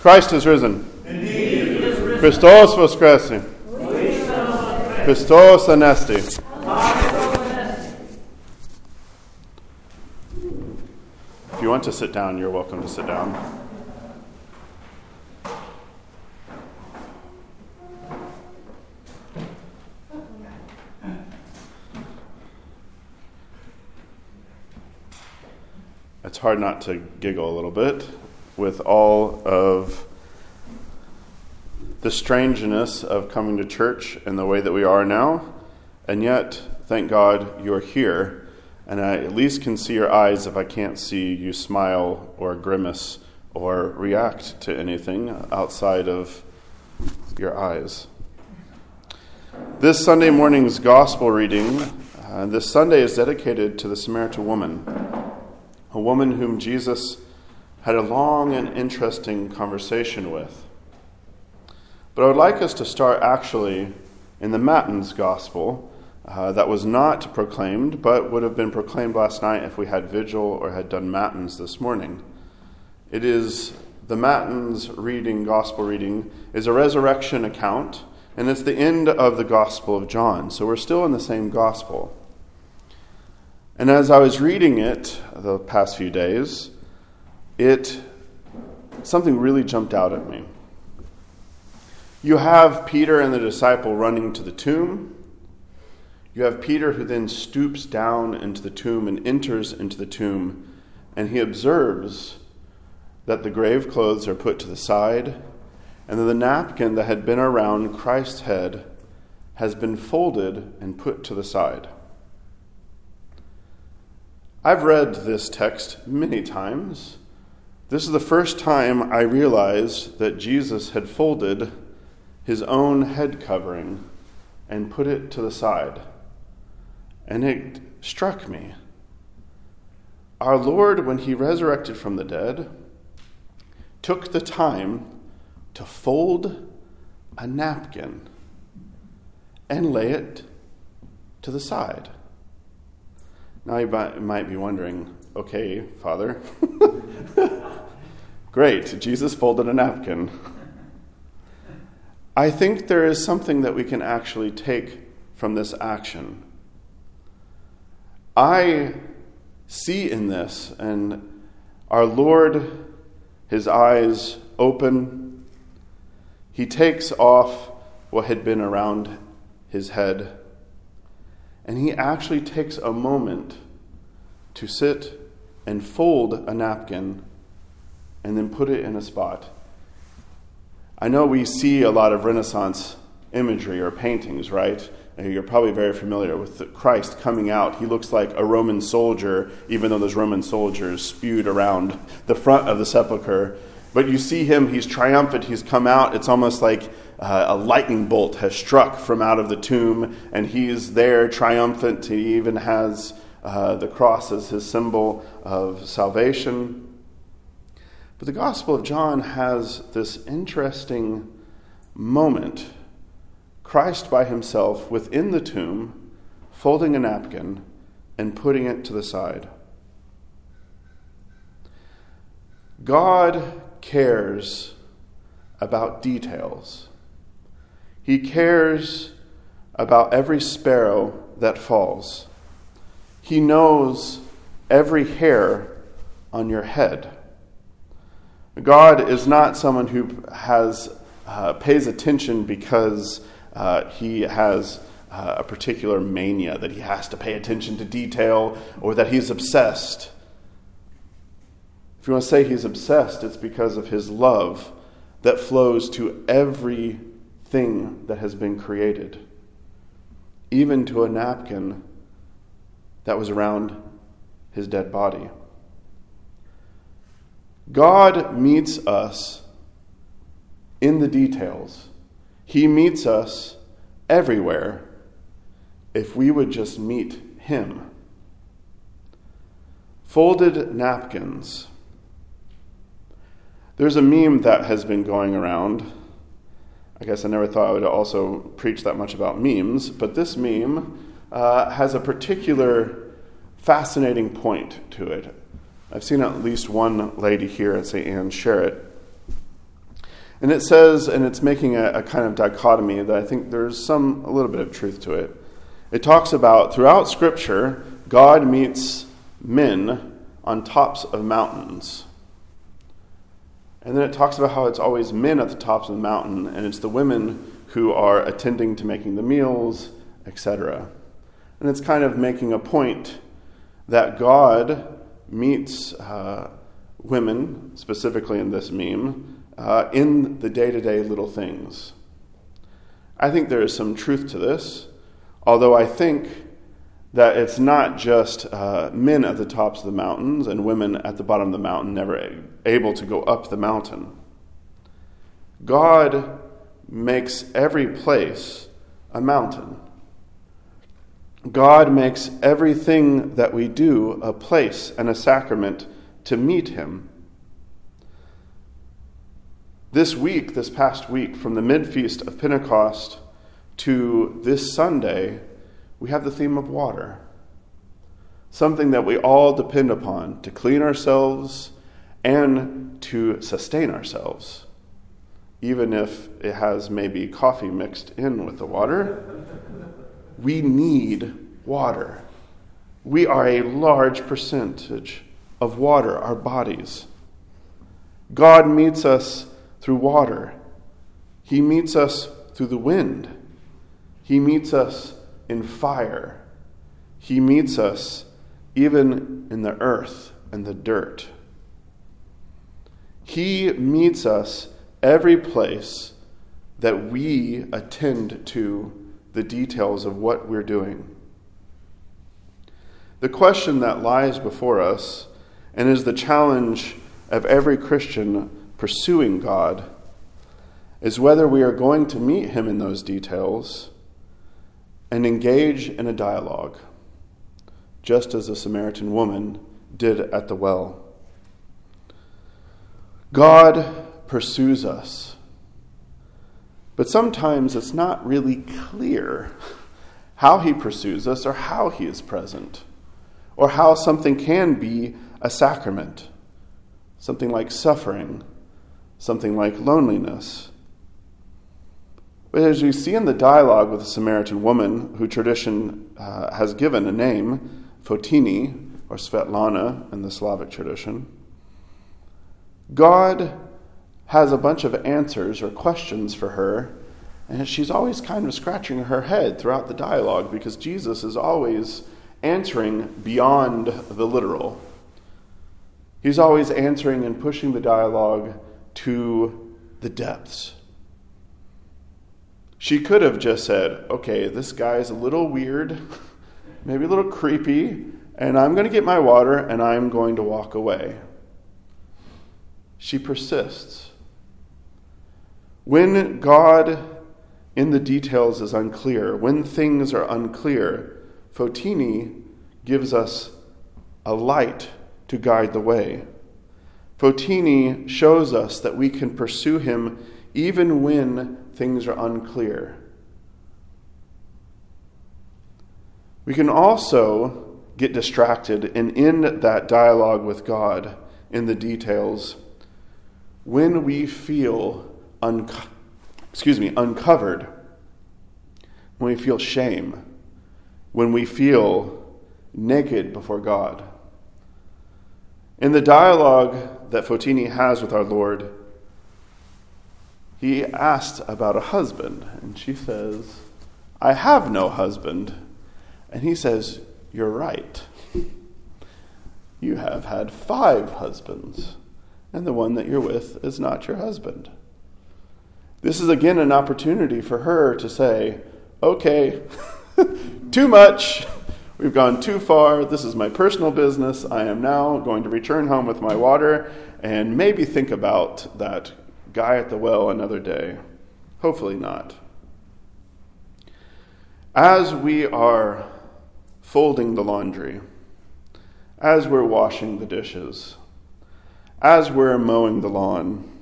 Christ is risen. Christos voskresin. Christos anesti. If you want to sit down, you're welcome to sit down. It's hard not to giggle a little bit with all of the strangeness of coming to church in the way that we are now, and yet, thank God you're here, and I at least can see your eyes if I can't see you smile or grimace or react to anything outside of your eyes. This Sunday morning's gospel reading, uh, this Sunday is dedicated to the Samaritan woman, a woman whom Jesus had a long and interesting conversation with. But I would like us to start actually in the Matins Gospel uh, that was not proclaimed, but would have been proclaimed last night if we had vigil or had done Matins this morning. It is the Matins reading, Gospel reading, is a resurrection account, and it's the end of the Gospel of John. So we're still in the same Gospel. And as I was reading it the past few days, it something really jumped out at me. You have Peter and the disciple running to the tomb. You have Peter who then stoops down into the tomb and enters into the tomb, and he observes that the grave clothes are put to the side, and that the napkin that had been around Christ's head has been folded and put to the side. I've read this text many times. This is the first time I realized that Jesus had folded his own head covering and put it to the side. And it struck me. Our Lord, when he resurrected from the dead, took the time to fold a napkin and lay it to the side. Now you might be wondering, okay, Father. Great, Jesus folded a napkin. I think there is something that we can actually take from this action. I see in this, and our Lord, his eyes open, he takes off what had been around his head, and he actually takes a moment to sit and fold a napkin and then put it in a spot. I know we see a lot of Renaissance imagery or paintings, right? You're probably very familiar with Christ coming out. He looks like a Roman soldier, even though there's Roman soldiers spewed around the front of the sepulchre. But you see him, he's triumphant, he's come out. It's almost like uh, a lightning bolt has struck from out of the tomb, and he's there triumphant. He even has uh, the cross as his symbol of salvation. But the Gospel of John has this interesting moment Christ by himself within the tomb, folding a napkin and putting it to the side. God cares about details. He cares about every sparrow that falls. He knows every hair on your head. God is not someone who has uh, pays attention because uh, he has uh, a particular mania that he has to pay attention to detail or that he's obsessed. If you want to say he's obsessed, it's because of his love that flows to everything that has been created, even to a napkin that was around his dead body. God meets us in the details. He meets us everywhere if we would just meet Him. Folded napkins. There's a meme that has been going around. I guess I never thought I would also preach that much about memes, but this meme uh, has a particular fascinating point to it. I've seen at least one lady here at St. Anne share it. And it says, and it's making a, a, kind of dichotomy that I think there's some, a little bit of truth to it. It talks about throughout Scripture, God meets men on tops of mountains. And then it talks about how it's always men at the tops of the mountain, and it's the women who are attending to making the meals, etc. And it's kind of making a point that God meets uh, women, specifically in this meme, uh, in the day to day little things. I think there is some truth to this, although I think that it's not just uh, men at the tops of the mountains and women at the bottom of the mountain, never able to go up the mountain. God makes every place a mountain. God makes everything that we do a place and a sacrament to meet Him. This week, this past week, from the mid feast of Pentecost to this Sunday, we have the theme of water. Something that we all depend upon to clean ourselves and to sustain ourselves, even if it has maybe coffee mixed in with the water. We need water. We are a large percentage of water, our bodies. God meets us through water. He meets us through the wind. He meets us in fire. He meets us even in the earth and the dirt. He meets us every place that we attend to the details of what we're doing. The question that lies before us, and is the challenge of every Christian pursuing God, is whether we are going to meet Him in those details and engage in a dialogue, just as the Samaritan woman did at the well. God pursues us but sometimes it's not really clear how he pursues us or how he is present, or how something can be a sacrament, something like suffering, something like loneliness. But as we see in the dialogue with the Samaritan woman, who tradition uh, has given a name, Fotini, or Svetlana in the Slavic tradition, God has a bunch of answers or questions for her, and she's always kind of scratching her head throughout the dialogue because Jesus is always answering beyond the literal. He's always answering and pushing the dialogue to the depths. She could have just said, okay, this guy's a little weird, maybe a little creepy, and I'm going to get my water and I'm going to walk away. She persists. When God in the details is unclear, when things are unclear, Fotini gives us a light to guide the way. Fotini shows us that we can pursue him even when things are unclear. We can also get distracted and end that dialogue with God in the details when we feel excuse me, uncovered, when we feel shame, when we feel naked before God. In the dialogue that Fotini has with our Lord, he asked about a husband, and she says, I have no husband. And he says, You're right. You have had five husbands, and the one that you're with is not your husband. This is again an opportunity for her to say, okay, too much. We've gone too far. This is my personal business. I am now going to return home with my water and maybe think about that guy at the well another day. Hopefully not. As we are folding the laundry, as we're washing the dishes, as we're mowing the lawn,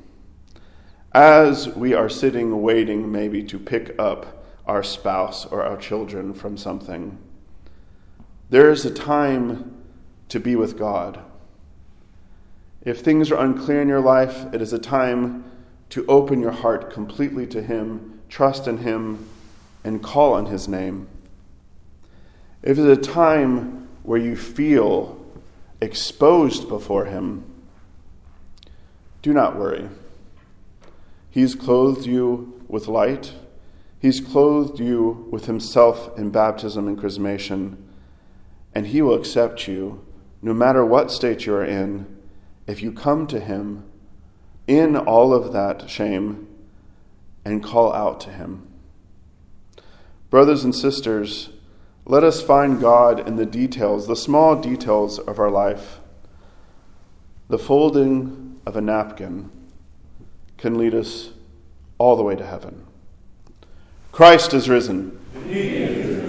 as we are sitting waiting maybe to pick up our spouse or our children from something, there is a time to be with God. If things are unclear in your life, it is a time to open your heart completely to Him, trust in Him, and call on His name. If it's a time where you feel exposed before Him, do not worry. He's clothed you with light. He's clothed you with Himself in baptism and chrismation, and He will accept you no matter what state you are in if you come to Him in all of that shame and call out to Him. Brothers and sisters, let us find God in the details, the small details of our life. The folding of a napkin can lead us all the way to heaven. Christ is risen. Is risen.